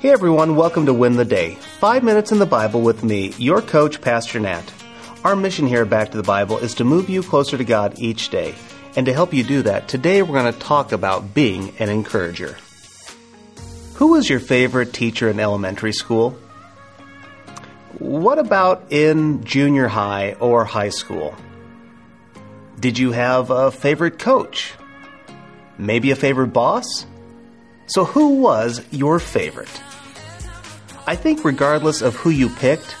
Hey everyone, welcome to Win the Day. Five minutes in the Bible with me, your coach, Pastor Nat. Our mission here at Back to the Bible is to move you closer to God each day. And to help you do that, today we're going to talk about being an encourager. Who was your favorite teacher in elementary school? What about in junior high or high school? Did you have a favorite coach? Maybe a favorite boss? So, who was your favorite? I think, regardless of who you picked,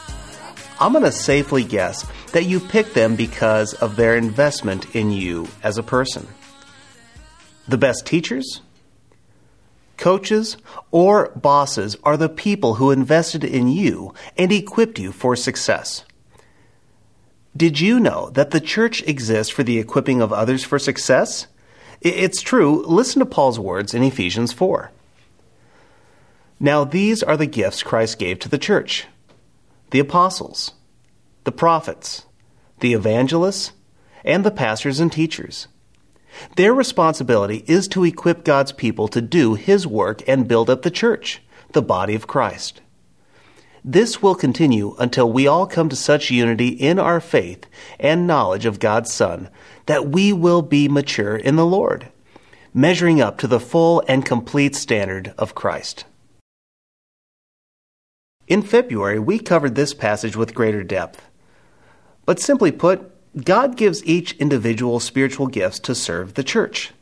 I'm going to safely guess that you picked them because of their investment in you as a person. The best teachers, coaches, or bosses are the people who invested in you and equipped you for success. Did you know that the church exists for the equipping of others for success? It's true. Listen to Paul's words in Ephesians 4. Now, these are the gifts Christ gave to the church the apostles, the prophets, the evangelists, and the pastors and teachers. Their responsibility is to equip God's people to do His work and build up the church, the body of Christ. This will continue until we all come to such unity in our faith and knowledge of God's Son that we will be mature in the Lord, measuring up to the full and complete standard of Christ. In February, we covered this passage with greater depth. But simply put, God gives each individual spiritual gifts to serve the church.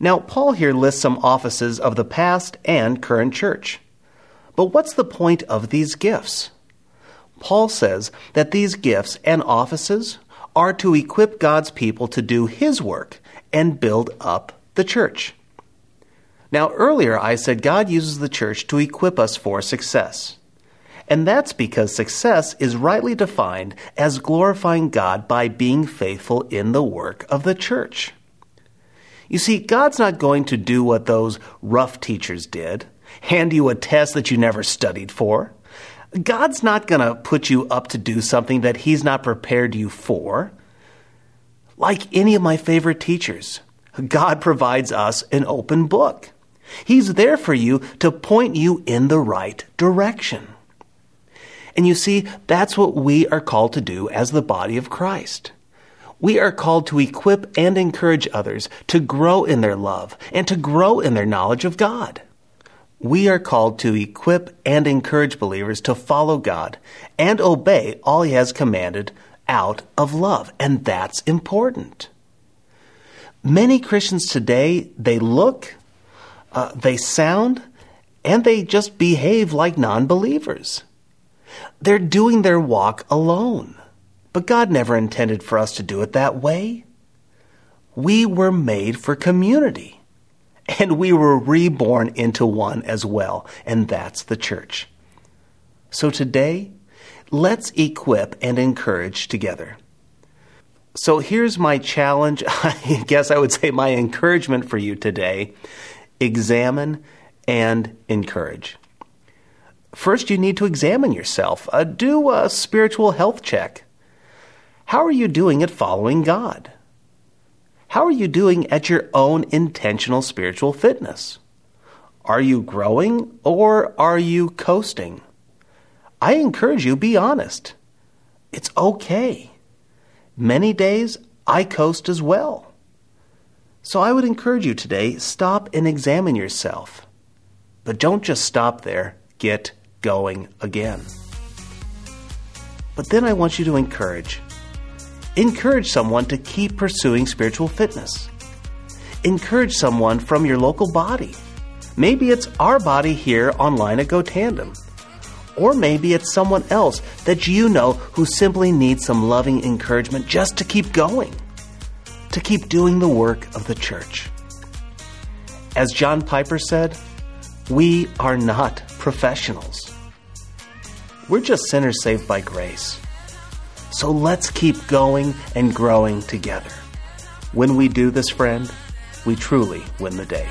Now, Paul here lists some offices of the past and current church. But what's the point of these gifts? Paul says that these gifts and offices are to equip God's people to do His work and build up the church. Now, earlier I said God uses the church to equip us for success. And that's because success is rightly defined as glorifying God by being faithful in the work of the church. You see, God's not going to do what those rough teachers did hand you a test that you never studied for. God's not going to put you up to do something that He's not prepared you for. Like any of my favorite teachers, God provides us an open book. He's there for you to point you in the right direction. And you see, that's what we are called to do as the body of Christ. We are called to equip and encourage others to grow in their love and to grow in their knowledge of God. We are called to equip and encourage believers to follow God and obey all He has commanded out of love, and that's important. Many Christians today, they look, uh, they sound, and they just behave like non believers. They're doing their walk alone. But God never intended for us to do it that way. We were made for community. And we were reborn into one as well, and that's the church. So today, let's equip and encourage together. So here's my challenge. I guess I would say my encouragement for you today examine and encourage. First, you need to examine yourself. Uh, do a spiritual health check. How are you doing at following God? How are you doing at your own intentional spiritual fitness? Are you growing or are you coasting? I encourage you be honest. It's okay. Many days I coast as well. So I would encourage you today stop and examine yourself. But don't just stop there. Get going again. But then I want you to encourage. Encourage someone to keep pursuing spiritual fitness. Encourage someone from your local body. Maybe it's our body here online at Go Tandem. Or maybe it's someone else that you know who simply needs some loving encouragement just to keep going, to keep doing the work of the church. As John Piper said, we are not professionals. We're just sinners saved by grace. So let's keep going and growing together. When we do this, friend, we truly win the day.